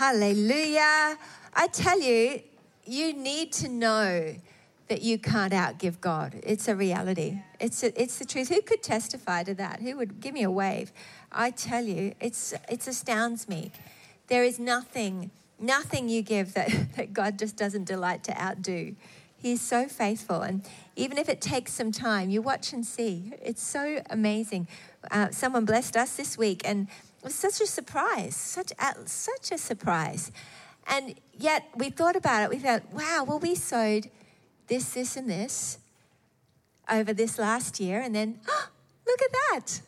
Hallelujah. I tell you, you need to know that you can't outgive God. It's a reality. It's, a, it's the truth. Who could testify to that? Who would give me a wave? I tell you, it's, it astounds me. There is nothing, nothing you give that, that God just doesn't delight to outdo. He's so faithful. And even if it takes some time, you watch and see. It's so amazing. Uh, someone blessed us this week, and it was such a surprise, such a, such a surprise. And yet we thought about it. We thought, wow, well, we sowed this, this, and this over this last year, and then oh, look at that.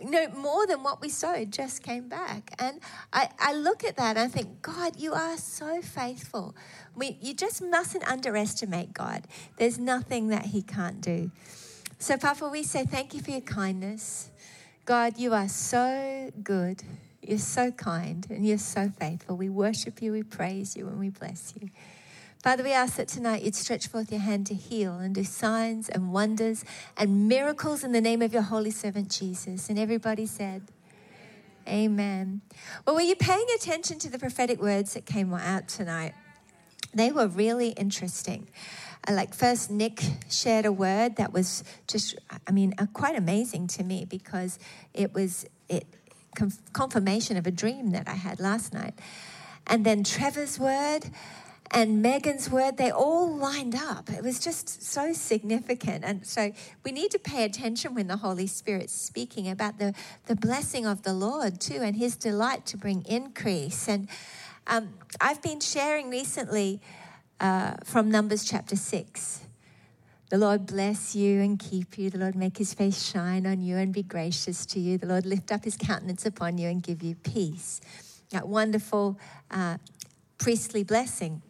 You know, more than what we sowed just came back. And I, I look at that and I think, God, you are so faithful. We, you just mustn't underestimate God. There's nothing that He can't do. So, Papa, we say thank you for your kindness. God, you are so good. You're so kind and you're so faithful. We worship you, we praise you, and we bless you. Father, we ask that tonight you'd stretch forth your hand to heal and do signs and wonders and miracles in the name of your holy servant Jesus. And everybody said, Amen. Well, were you paying attention to the prophetic words that came out tonight? They were really interesting. Like first Nick shared a word that was just, I mean, uh, quite amazing to me because it was it confirmation of a dream that I had last night. And then Trevor's word and Megan's word, they all lined up. It was just so significant. And so we need to pay attention when the Holy Spirit's speaking about the, the blessing of the Lord too and his delight to bring increase. And um, I've been sharing recently uh, from Numbers chapter 6. The Lord bless you and keep you. The Lord make his face shine on you and be gracious to you. The Lord lift up his countenance upon you and give you peace. That wonderful uh, priestly blessing.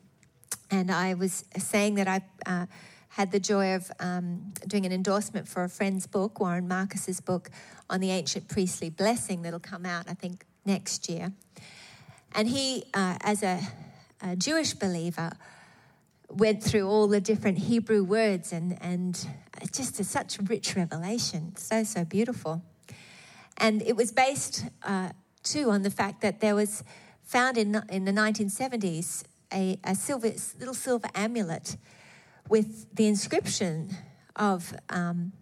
And I was saying that I uh, had the joy of um, doing an endorsement for a friend's book, Warren Marcus's book, on the ancient priestly blessing that'll come out, I think, next year. And he, uh, as a, a Jewish believer, went through all the different Hebrew words and, and just a, such rich revelation. So, so beautiful. And it was based uh, too on the fact that there was found in, in the 1970s a, a silver, little silver amulet with the inscription of um,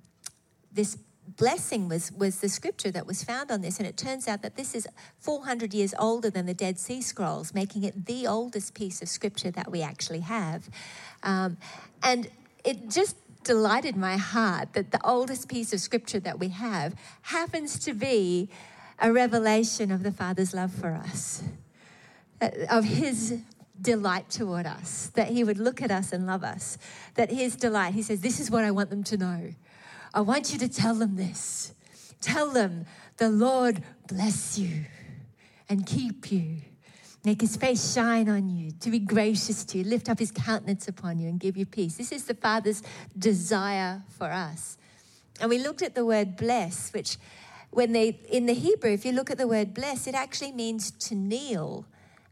this blessing was, was the scripture that was found on this. And it turns out that this is 400 years older than the Dead Sea Scrolls, making it the oldest piece of scripture that we actually have. Um, and it just delighted my heart that the oldest piece of scripture that we have happens to be a revelation of the Father's love for us, uh, of His delight toward us, that He would look at us and love us, that His delight, He says, This is what I want them to know. I want you to tell them this. Tell them, the Lord bless you and keep you. Make his face shine on you, to be gracious to you, lift up his countenance upon you, and give you peace. This is the Father's desire for us. And we looked at the word bless, which, when they, in the Hebrew, if you look at the word bless, it actually means to kneel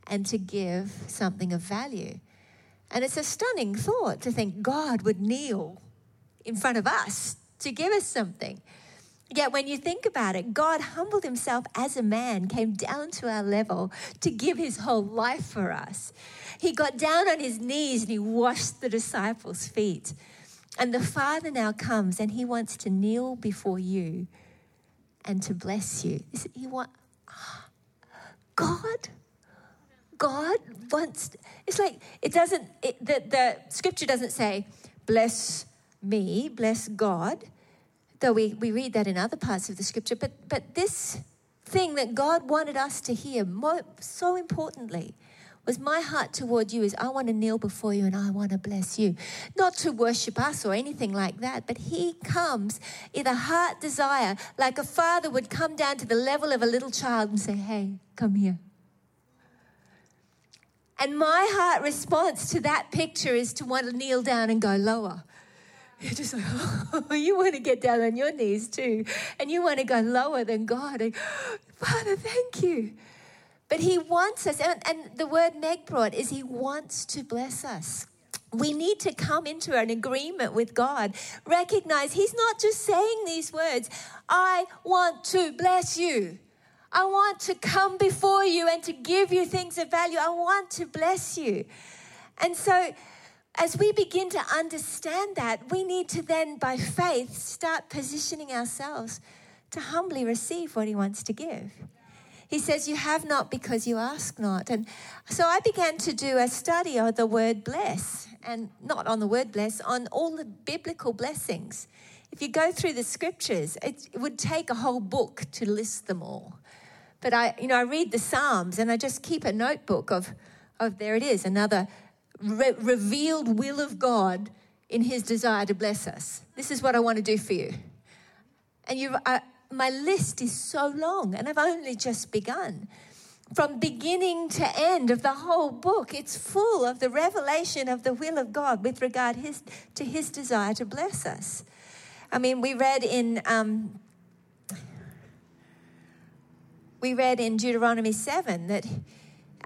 and to give something of value. And it's a stunning thought to think God would kneel in front of us to give us something. Yet, when you think about it, God humbled himself as a man, came down to our level to give his whole life for us. He got down on his knees and he washed the disciples' feet. And the Father now comes and he wants to kneel before you and to bless you. He want, God, God wants, it's like, it doesn't, it, the, the scripture doesn't say, bless me, bless God, though we, we read that in other parts of the scripture. But, but this thing that God wanted us to hear so importantly was my heart toward you is I want to kneel before you and I want to bless you. Not to worship us or anything like that, but He comes in a heart desire, like a father would come down to the level of a little child and say, Hey, come here. And my heart response to that picture is to want to kneel down and go lower. You're just like, oh, you want to get down on your knees too. And you want to go lower than God. And, Father, thank you. But He wants us, and, and the word Meg brought is He wants to bless us. We need to come into an agreement with God. Recognize He's not just saying these words, I want to bless you. I want to come before you and to give you things of value. I want to bless you. And so, as we begin to understand that, we need to then, by faith, start positioning ourselves to humbly receive what He wants to give. He says, You have not because you ask not. And so I began to do a study of the word bless, and not on the word bless, on all the biblical blessings. If you go through the scriptures, it would take a whole book to list them all. But I, you know, I read the Psalms and I just keep a notebook of, of there it is, another re- revealed will of God in His desire to bless us. This is what I want to do for you. And you, I, my list is so long, and I've only just begun. From beginning to end of the whole book, it's full of the revelation of the will of God with regard his, to His desire to bless us. I mean, we read in um, we read in Deuteronomy 7 that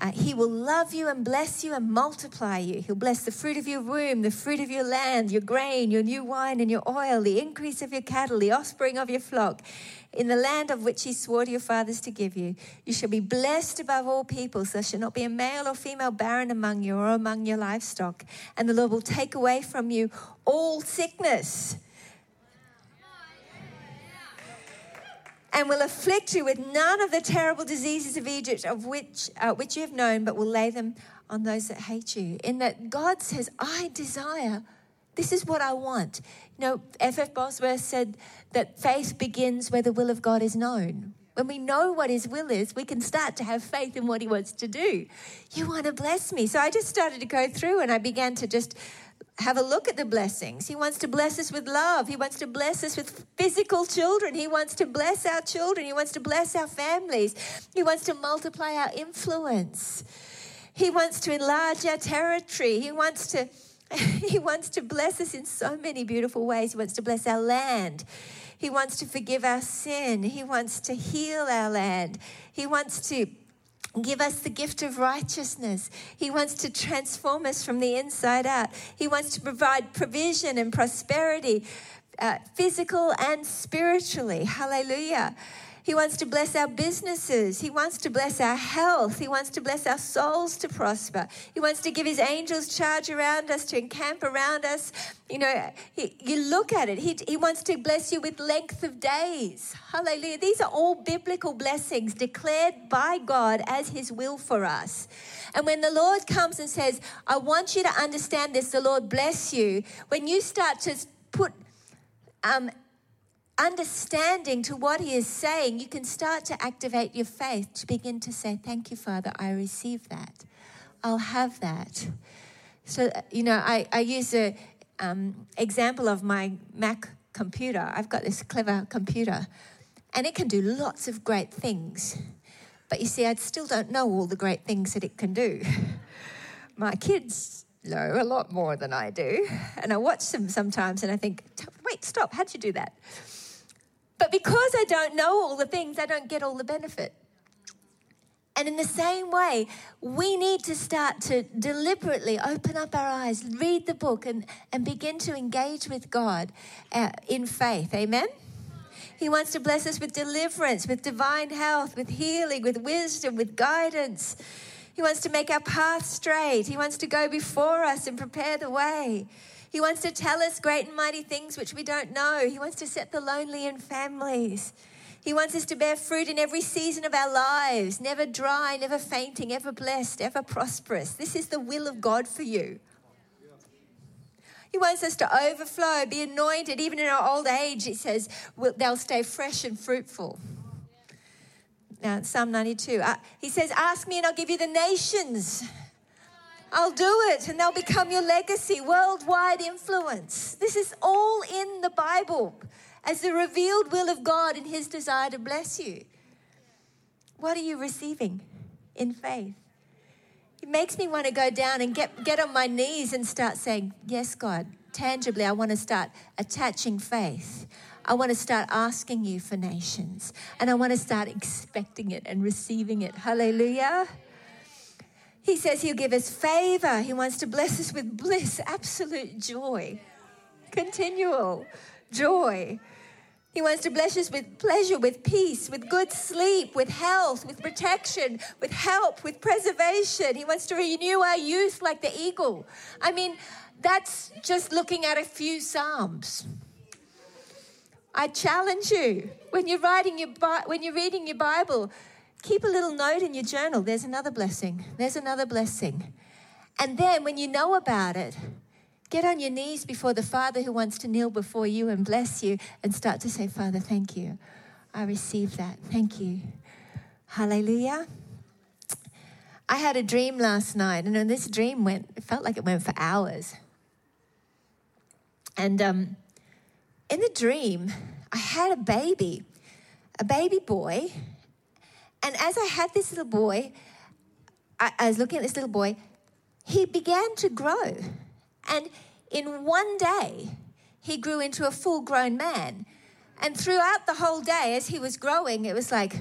uh, he will love you and bless you and multiply you. He'll bless the fruit of your womb, the fruit of your land, your grain, your new wine and your oil, the increase of your cattle, the offspring of your flock. In the land of which he swore to your fathers to give you, you shall be blessed above all peoples. There shall not be a male or female barren among you or among your livestock. And the Lord will take away from you all sickness and will afflict you with none of the terrible diseases of Egypt, of which, uh, which you have known, but will lay them on those that hate you. In that God says, I desire, this is what I want. You know, F.F. Bosworth said that faith begins where the will of God is known. When we know what His will is, we can start to have faith in what He wants to do. You want to bless me. So I just started to go through and I began to just have a look at the blessings. He wants to bless us with love. He wants to bless us with physical children. He wants to bless our children. He wants to bless our families. He wants to multiply our influence. He wants to enlarge our territory. He wants to he wants to bless us in so many beautiful ways. He wants to bless our land. He wants to forgive our sin. He wants to heal our land. He wants to give us the gift of righteousness. He wants to transform us from the inside out. He wants to provide provision and prosperity, uh, physical and spiritually. Hallelujah. He wants to bless our businesses. He wants to bless our health. He wants to bless our souls to prosper. He wants to give his angels charge around us, to encamp around us. You know, he, you look at it. He, he wants to bless you with length of days. Hallelujah. These are all biblical blessings declared by God as his will for us. And when the Lord comes and says, I want you to understand this, the Lord bless you, when you start to put um, understanding to what he is saying, you can start to activate your faith to begin to say, Thank you, Father, I receive that. I'll have that. So, you know, I, I use an um, example of my Mac computer. I've got this clever computer, and it can do lots of great things. But you see, I still don't know all the great things that it can do. my kids know a lot more than I do. And I watch them sometimes and I think, wait, stop, how'd you do that? But because I don't know all the things, I don't get all the benefit. And in the same way, we need to start to deliberately open up our eyes, read the book, and, and begin to engage with God uh, in faith. Amen? He wants to bless us with deliverance, with divine health, with healing, with wisdom, with guidance. He wants to make our path straight. He wants to go before us and prepare the way. He wants to tell us great and mighty things which we don't know. He wants to set the lonely in families. He wants us to bear fruit in every season of our lives, never dry, never fainting, ever blessed, ever prosperous. This is the will of God for you. He wants us to overflow, be anointed. Even in our old age, it says they'll stay fresh and fruitful. Now, Psalm 92, uh, he says, Ask me and I'll give you the nations. I'll do it and they'll become your legacy, worldwide influence. This is all in the Bible as the revealed will of God and His desire to bless you. What are you receiving in faith? It makes me want to go down and get, get on my knees and start saying, Yes, God, tangibly, I want to start attaching faith. I want to start asking you for nations and I want to start expecting it and receiving it. Hallelujah. He says he'll give us favor. He wants to bless us with bliss, absolute joy, continual joy. He wants to bless us with pleasure, with peace, with good sleep, with health, with protection, with help, with preservation. He wants to renew our youth like the eagle. I mean, that's just looking at a few Psalms. I challenge you when you're writing your when you're reading your Bible, keep a little note in your journal. There's another blessing. There's another blessing. And then when you know about it, get on your knees before the Father who wants to kneel before you and bless you and start to say, Father, thank you. I receive that. Thank you. Hallelujah. I had a dream last night, and this dream went, it felt like it went for hours. And um, in the dream, I had a baby, a baby boy. And as I had this little boy, I, I was looking at this little boy, he began to grow. And in one day, he grew into a full grown man. And throughout the whole day, as he was growing, it was like,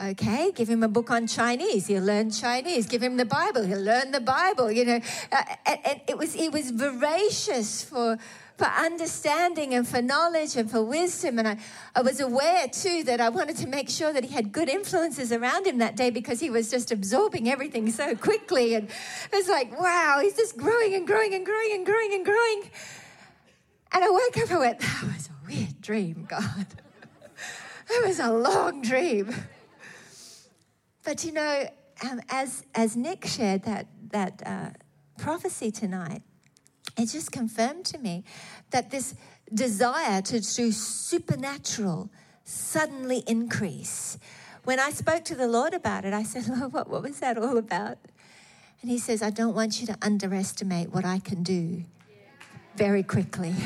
okay, give him a book on Chinese, he'll learn Chinese. Give him the Bible, he'll learn the Bible. You know, uh, and, and it was it was voracious for for understanding and for knowledge and for wisdom. And I, I was aware too that I wanted to make sure that he had good influences around him that day because he was just absorbing everything so quickly. And it was like, wow, he's just growing and growing and growing and growing and growing. And I woke up and went, that was a weird dream, God. That was a long dream. But you know, um, as, as Nick shared that, that uh, prophecy tonight, it just confirmed to me that this desire to do supernatural suddenly increase. When I spoke to the Lord about it, I said, Lord, what, what was that all about? And he says, I don't want you to underestimate what I can do very quickly.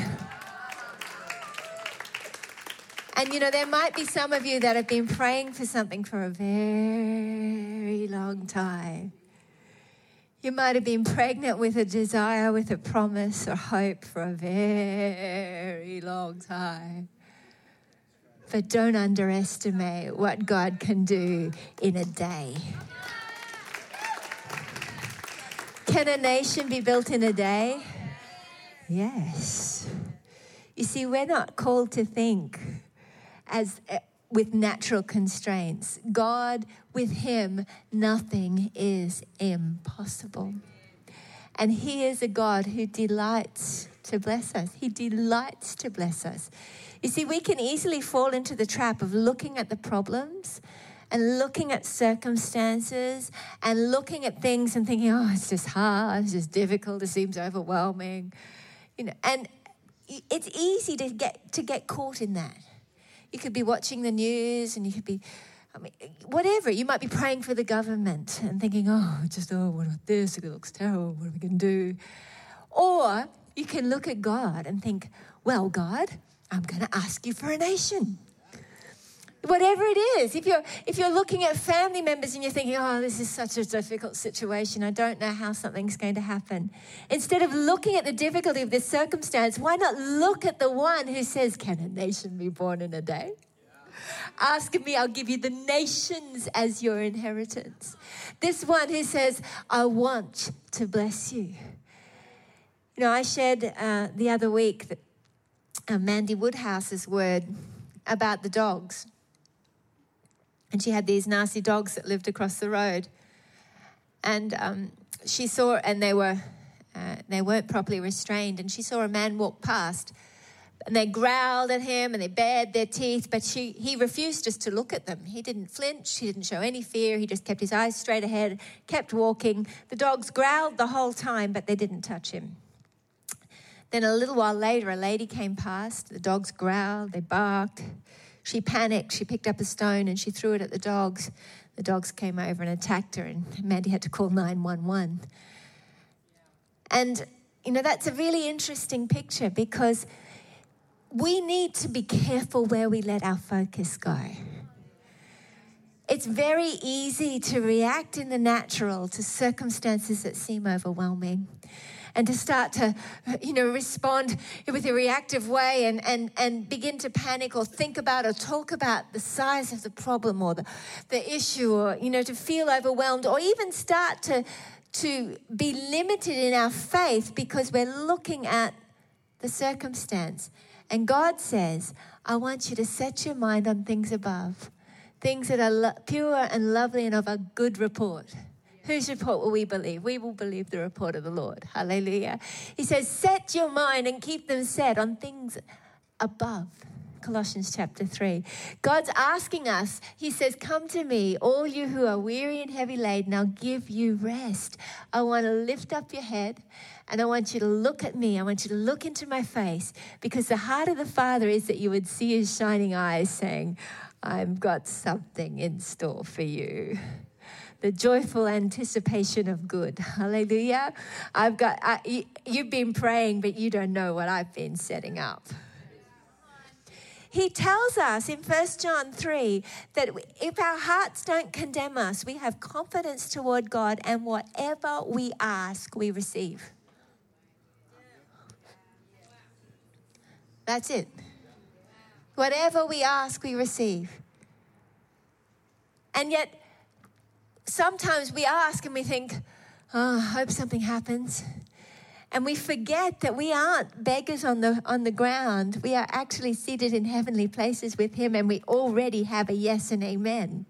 And you know, there might be some of you that have been praying for something for a very long time. You might have been pregnant with a desire, with a promise or hope for a very long time. But don't underestimate what God can do in a day. Can a nation be built in a day? Yes. You see, we're not called to think as with natural constraints. God, with Him, nothing is impossible. And He is a God who delights to bless us. He delights to bless us. You see, we can easily fall into the trap of looking at the problems and looking at circumstances and looking at things and thinking, oh, it's just hard, it's just difficult, it seems overwhelming. You know, and it's easy to get to get caught in that. You could be watching the news and you could be, I mean, whatever. You might be praying for the government and thinking, oh, just, oh, what about this? It looks terrible. What are we going to do? Or you can look at God and think, well, God, I'm going to ask you for a nation whatever it is if you're if you're looking at family members and you're thinking oh this is such a difficult situation i don't know how something's going to happen instead of looking at the difficulty of this circumstance why not look at the one who says can a nation be born in a day Ask me, I'll give you the nations as your inheritance. This one who says, I want to bless you. You know, I shared uh, the other week that, uh, Mandy Woodhouse's word about the dogs. And she had these nasty dogs that lived across the road. And um, she saw, and they were, uh, they weren't properly restrained. And she saw a man walk past, and they growled at him and they bared their teeth. But she, he refused just to look at them. He didn't flinch. He didn't show any fear. He just kept his eyes straight ahead, kept walking. The dogs growled the whole time, but they didn't touch him. Then a little while later, a lady came past. The dogs growled, they barked. She panicked. She picked up a stone and she threw it at the dogs. The dogs came over and attacked her, and Mandy had to call 911. And, you know, that's a really interesting picture because we need to be careful where we let our focus go. It's very easy to react in the natural to circumstances that seem overwhelming and to start to, you know, respond with a reactive way and, and, and begin to panic or think about or talk about the size of the problem or the, the issue or, you know, to feel overwhelmed or even start to, to be limited in our faith because we're looking at the circumstance. And God says, I want you to set your mind on things above, things that are lo- pure and lovely and of a good report. Whose report will we believe? We will believe the report of the Lord. Hallelujah. He says, Set your mind and keep them set on things above. Colossians chapter 3. God's asking us, He says, Come to me, all you who are weary and heavy laden, I'll give you rest. I want to lift up your head and I want you to look at me. I want you to look into my face because the heart of the Father is that you would see His shining eyes saying, I've got something in store for you the joyful anticipation of good. Hallelujah. I've got, I, you, you've been praying, but you don't know what I've been setting up. He tells us in 1 John 3 that if our hearts don't condemn us, we have confidence toward God, and whatever we ask, we receive. That's it. Whatever we ask, we receive. And yet, sometimes we ask and we think, oh, I hope something happens. And we forget that we aren't beggars on the, on the ground. We are actually seated in heavenly places with Him, and we already have a yes and amen.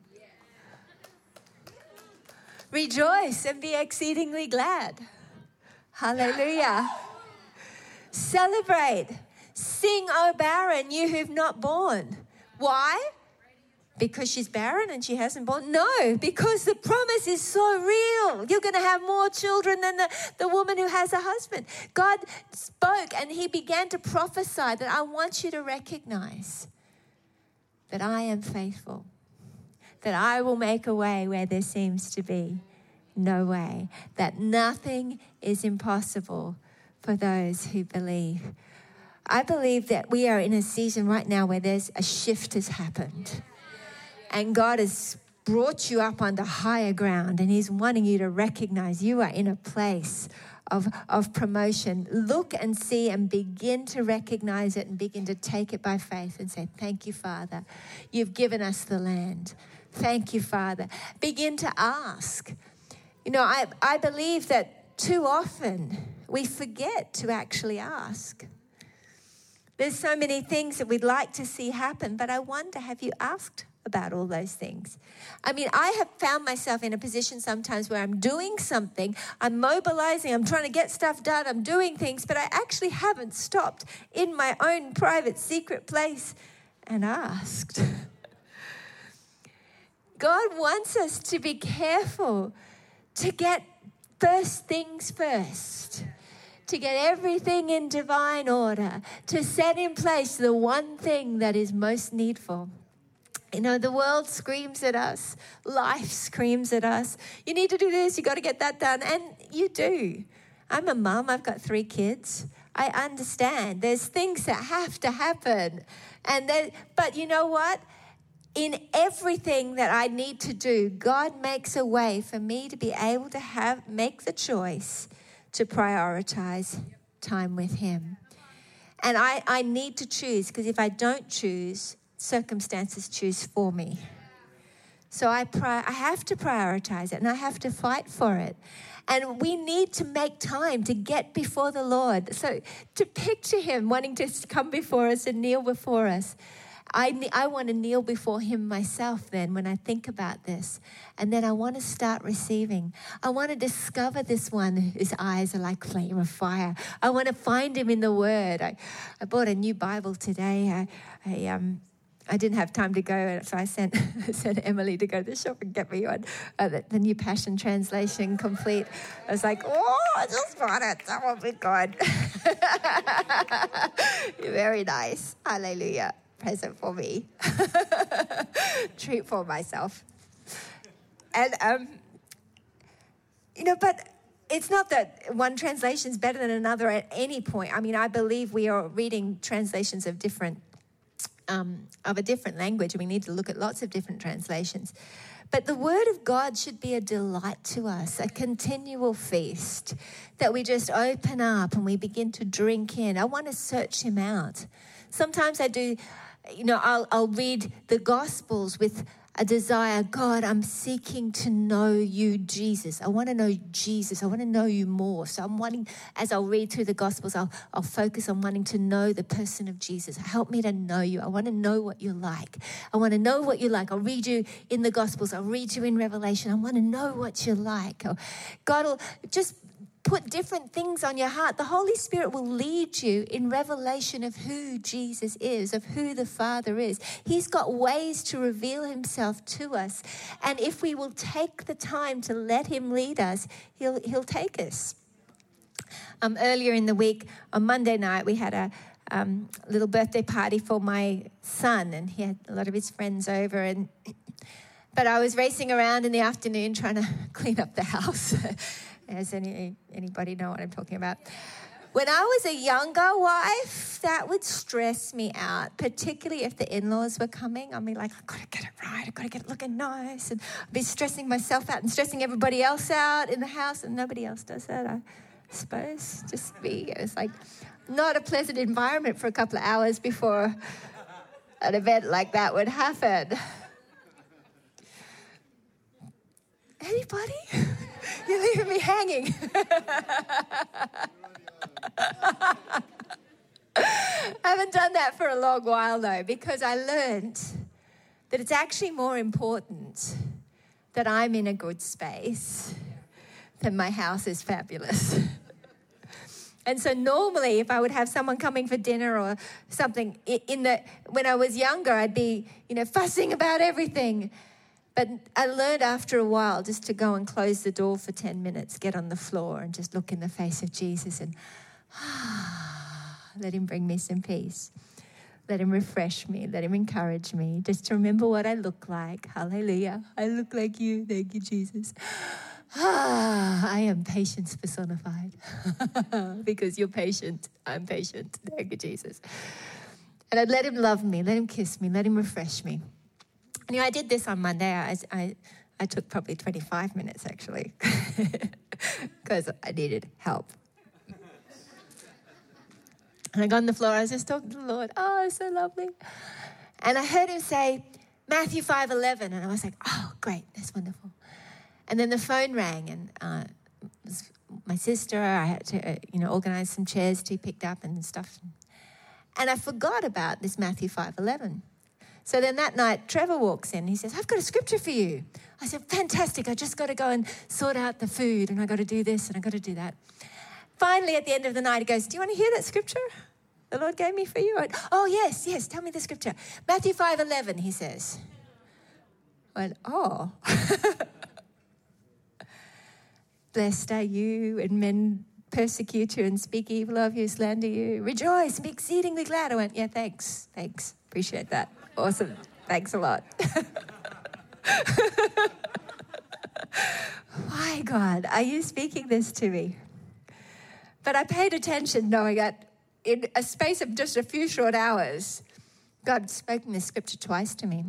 Rejoice and be exceedingly glad. Hallelujah. Celebrate. Sing, O barren, you who've not born. Why? Because she's barren and she hasn't born? No, because the promise is so real. You're going to have more children than the, the woman who has a husband. God spoke and he began to prophesy that I want you to recognize that I am faithful, that I will make a way where there seems to be no way, that nothing is impossible for those who believe. I believe that we are in a season right now where there's a shift has happened and God has brought you up onto higher ground and He's wanting you to recognize you are in a place of, of promotion. Look and see and begin to recognize it and begin to take it by faith and say, Thank you, Father. You've given us the land. Thank you, Father. Begin to ask. You know, I, I believe that too often we forget to actually ask. There's so many things that we'd like to see happen, but I wonder have you asked about all those things. I mean, I have found myself in a position sometimes where I'm doing something, I'm mobilizing, I'm trying to get stuff done, I'm doing things, but I actually haven't stopped in my own private, secret place and asked. God wants us to be careful to get first things first to get everything in divine order, to set in place the one thing that is most needful. You know, the world screams at us, life screams at us. You need to do this, you got to get that done. And you do. I'm a mum, I've got three kids. I understand. There's things that have to happen. And then, but you know what? In everything that I need to do, God makes a way for me to be able to have make the choice to prioritize time with Him. And I, I need to choose because if I don't choose, circumstances choose for me. So I, pri- I have to prioritize it and I have to fight for it. And we need to make time to get before the Lord. So to picture Him wanting to come before us and kneel before us. I, I want to kneel before Him myself then when I think about this. And then I want to start receiving. I want to discover this one whose eyes are like flame of fire. I want to find Him in the Word. I, I bought a new Bible today. I, I um, I didn't have time to go, so I sent, sent Emily to go to the shop and get me one, uh, the, the, New Passion Translation complete. I was like, oh, I just want it. That will be good. Very nice. Hallelujah. Present for me. Treat for myself. And, um, you know, but it's not that one translation is better than another at any point. I mean, I believe we are reading translations of different um, of a different language. We need to look at lots of different translations. But the Word of God should be a delight to us, a continual feast that we just open up and we begin to drink in. I want to search Him out. Sometimes I do, you know, I'll, I'll read the Gospels with a desire God, I'm seeking to know you, Jesus. I want to know Jesus. I want to know you more. So I'm wanting, as I'll read through the Gospels, I'll, I'll focus on wanting to know the person of Jesus. Help me to know you. I want to know what you're like. I want to know what you're like. I'll read you in the Gospels, I'll read you in Revelation. I want to know what you're like. God will just put different things on your heart. The Holy Spirit will lead you in revelation of who Jesus is, of who the Father is. He's got ways to reveal himself to us. And if we will take the time to let him lead us, he'll, he'll take us. Um, earlier in the week, on Monday night, we had a um, little birthday party for my son, and he had a lot of his friends over. And but I was racing around in the afternoon trying to clean up the house. Does any, anybody know what I'm talking about? When I was a younger wife, that would stress me out, particularly if the in laws were coming. I'd be like, I've got to get it right, I've got to get it looking nice. And I'd be stressing myself out and stressing everybody else out in the house, and nobody else does that, I suppose. Just me. It was like not a pleasant environment for a couple of hours before an event like that would happen. Anybody? You're leaving me hanging. I haven't done that for a long while though, because I learned that it's actually more important that I'm in a good space than my house is fabulous. And so normally, if I would have someone coming for dinner or something in the when I was younger, I'd be you know fussing about everything. But I learned after a while just to go and close the door for 10 minutes, get on the floor and just look in the face of Jesus and let Him bring me some peace. Let Him refresh me. Let Him encourage me. Just to remember what I look like. Hallelujah. I look like you. Thank you, Jesus. Ah, I am patience personified. because you're patient. I'm patient. Thank you, Jesus. And I'd let Him love me, let Him kiss me, let Him refresh me. You I did this on Monday. I, I, I took probably 25 minutes actually because I needed help. And I got on the floor, I was just talking to the Lord. Oh, it's so lovely. And I heard him say, Matthew 5 11. And I was like, oh, great, that's wonderful. And then the phone rang, and uh, my sister. I had to, uh, you know, organize some chairs to be picked up and stuff. And I forgot about this Matthew 5 11. So then that night, Trevor walks in. and He says, I've got a scripture for you. I said, Fantastic. I just got to go and sort out the food, and I got to do this, and I got to do that. Finally, at the end of the night, he goes, Do you want to hear that scripture the Lord gave me for you? Went, oh, yes, yes. Tell me the scripture. Matthew 5 11, he says. I went, Oh. Blessed are you, and men persecute you and speak evil of you, slander you. Rejoice, be exceedingly glad. I went, Yeah, thanks, thanks. Appreciate that. Awesome. Thanks a lot. Why, God, are you speaking this to me? But I paid attention, knowing that in a space of just a few short hours, God spoke this scripture twice to me.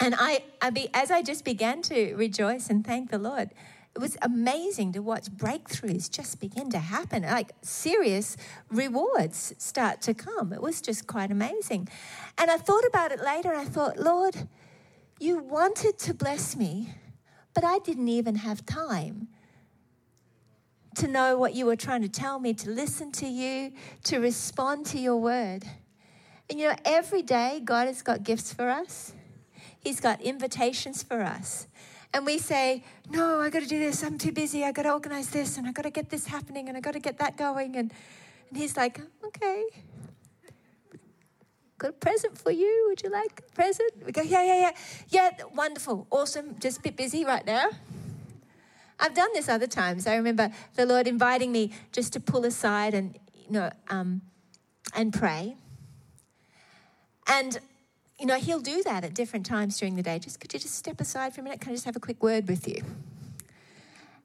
And I, I be, as I just began to rejoice and thank the Lord, it was amazing to watch breakthroughs just begin to happen. Like serious rewards start to come. It was just quite amazing. And I thought about it later and I thought, Lord, you wanted to bless me, but I didn't even have time to know what you were trying to tell me, to listen to you, to respond to your word. And you know, every day God has got gifts for us, He's got invitations for us. And we say, No, I got to do this. I'm too busy. I got to organize this and I got to get this happening and I got to get that going. And, and He's like, Okay, got a present for you. Would you like a present? We go, yeah, yeah, yeah. Yeah, wonderful, awesome, just a bit busy right now. I've done this other times. I remember the Lord inviting me just to pull aside and, you know, um, and pray. And, you know, He'll do that at different times during the day. Just, could you just step aside for a minute? Can I just have a quick word with you?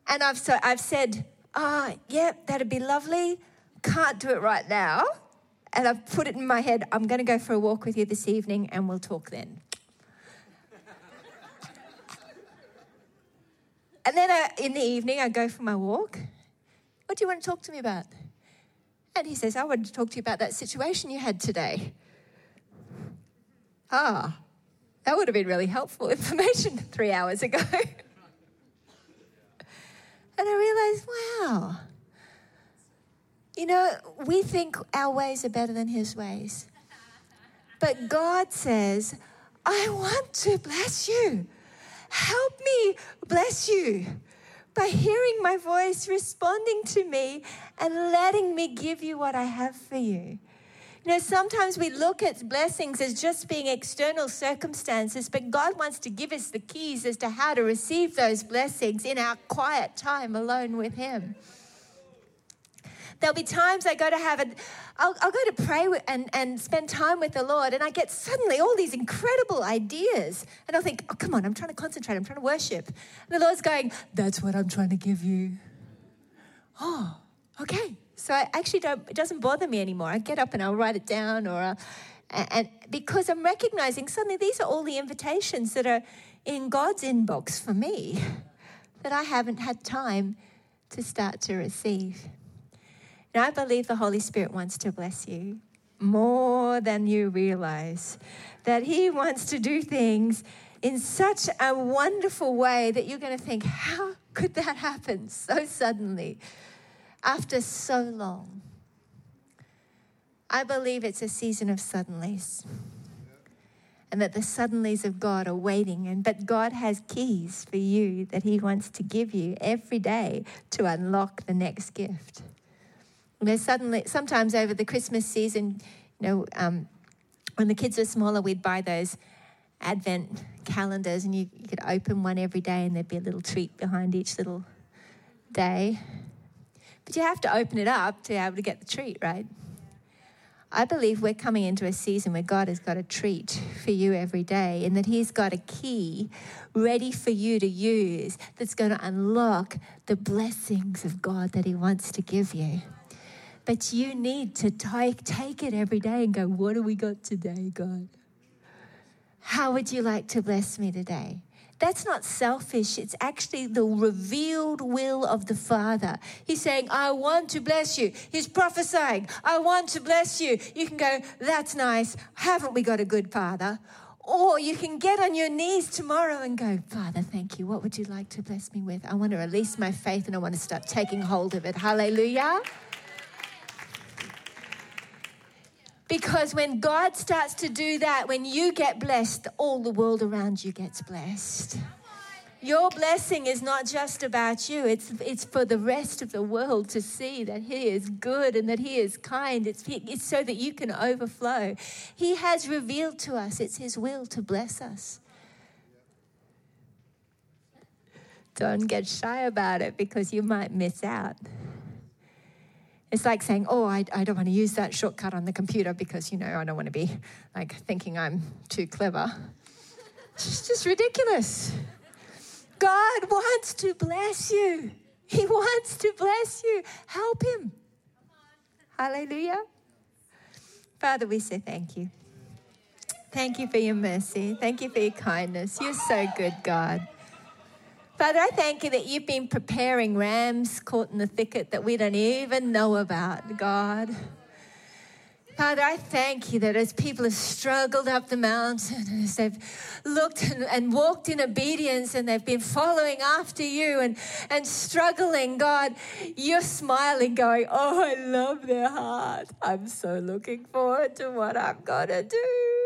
And I've, so I've said, ah, oh, yeah, that'd be lovely. Can't do it right now and I've put it in my head, I'm going to go for a walk with you this evening and we'll talk then. and then I, in the evening, I go for my walk. What do you want to talk to me about? And he says, I want to talk to you about that situation you had today. Ah, that would have been really helpful information three hours ago. and I realized, wow, you know, we think our ways are better than his ways. But God says, I want to bless you. Help me bless you by hearing my voice, responding to me, and letting me give you what I have for you. You know, sometimes we look at blessings as just being external circumstances, but God wants to give us the keys as to how to receive those blessings in our quiet time alone with Him. There'll be times I go to have a, I'll, I'll go to pray and, and spend time with the Lord, and I get suddenly all these incredible ideas. And I'll think, oh, come on, I'm trying to concentrate, I'm trying to worship. And the Lord's going, that's what I'm trying to give you. Oh. So I actually don't, it doesn't bother me anymore. I get up and I'll write it down, or, I'll, and because I'm recognizing suddenly these are all the invitations that are in God's inbox for me that I haven't had time to start to receive. And I believe the Holy Spirit wants to bless you more than you realize. That He wants to do things in such a wonderful way that you're going to think, how could that happen so suddenly after so long? I believe it's a season of suddenlies. And that the suddenlies of God are waiting, and but God has keys for you that He wants to give you every day to unlock the next gift. There's suddenly, sometimes over the Christmas season, you know, um, when the kids were smaller, we'd buy those advent calendars and you, you could open one every day and there'd be a little treat behind each little day. But you have to open it up to be able to get the treat, right? I believe we're coming into a season where God has got a treat for you every day and that He's got a key ready for you to use that's going to unlock the blessings of God that He wants to give you. But you need to take, take it every day and go, What do we got today, God? How would you like to bless me today? That's not selfish. It's actually the revealed will of the Father. He's saying, I want to bless you. He's prophesying, I want to bless you. You can go, That's nice. Haven't we got a good Father? Or you can get on your knees tomorrow and go, Father, thank you. What would you like to bless me with? I want to release my faith and I want to start taking hold of it. Hallelujah. Because when God starts to do that, when you get blessed, all the world around you gets blessed. Your blessing is not just about you, it's, it's for the rest of the world to see that He is good and that He is kind. It's, it's so that you can overflow. He has revealed to us, it's His will to bless us. Don't get shy about it because you might miss out. It's like saying, oh, I, I don't want to use that shortcut on the computer because, you know, I don't want to be like thinking I'm too clever. It's just ridiculous. God wants to bless you. He wants to bless you. Help him. Hallelujah. Father, we say thank you. Thank you for your mercy. Thank you for your kindness. You're so good, God. Father, I thank you that you've been preparing rams caught in the thicket that we don't even know about, God. Father, I thank you that as people have struggled up the mountain, as they've looked and, and, walked in obedience and they've been following after you and, and struggling, God, you're smiling, going, Oh, I love their heart. I'm so looking forward to what I'm going to do.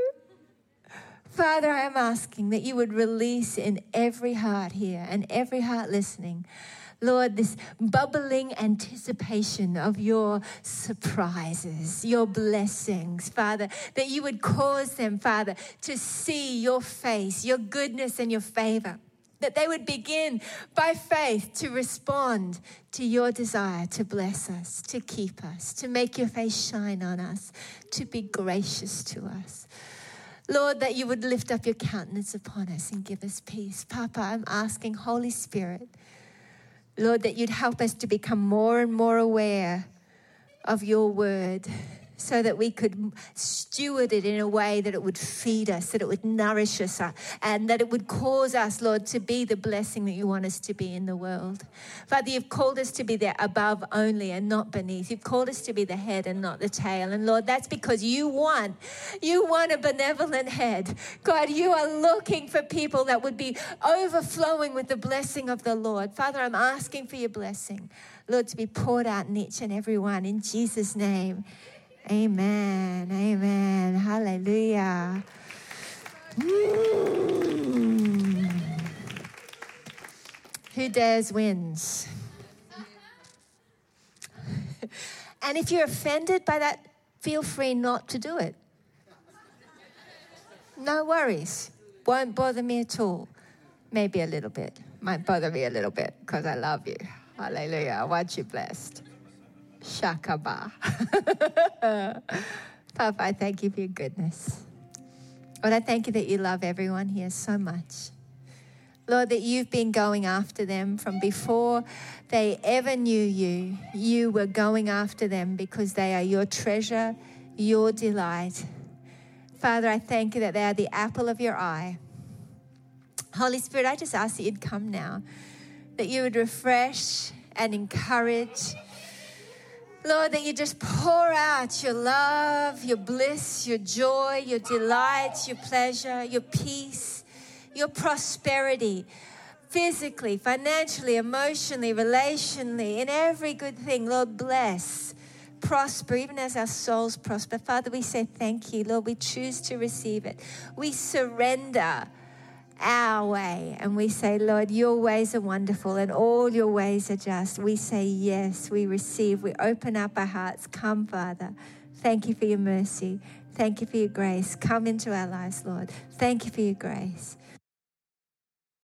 Father, I am asking that you would release in every heart here and every heart listening, Lord, this bubbling anticipation of your surprises, your blessings, Father, that you would cause them, Father, to see your face, your goodness, and your favor. That they would begin by faith to respond to your desire to bless us, to keep us, to make your face shine on us, to be gracious to us. Lord, that you would lift up your countenance upon us and give us peace. Papa, I'm asking, Holy Spirit, Lord, that you'd help us to become more and more aware of your word, so that we could steward it in a way that it would feed us, that it would nourish us, uh, and that it would cause us, Lord, to be the blessing that you want us to be in the world. Father, you've called us to be there above only and not beneath. You've called us to be the head and not the tail. And Lord, that's because you want, you want a benevolent head. God, you are looking for people that would be overflowing with the blessing of the Lord. Father, I'm asking for your blessing. Lord, to be poured out in each and every one in Jesus' name. Amen. Amen. Hallelujah. Mm. Who dares wins. and if you're offended by that, feel free not to do it. No worries. Won't bother me at all. Maybe a little bit. Might bother me a little bit because I love you. Hallelujah. I want you blessed. Shakaba. Papa, I thank you for your goodness. Lord, I thank you that you love everyone here so much. Lord, that you've been going after them from before they ever knew you. You were going after them because they are your treasure, your delight. Father, I thank you that they are the apple of your eye. Holy Spirit, I just ask that you'd come now, that you would refresh and encourage Lord, that you just pour out your love, your bliss, your joy, your delight, your pleasure, your peace, your prosperity, physically, financially, emotionally, relationally, in every good thing. Lord, bless, prosper, even as our souls prosper. Father, we say thank you. Lord, we choose to receive it. We surrender our way and we say, Lord, your ways are wonderful and all your ways are just. We say, Yes, we receive. We open up our hearts. Come, Father. Thank you for your mercy. Thank you for your grace. Come into our lives, Lord. Thank you for your grace.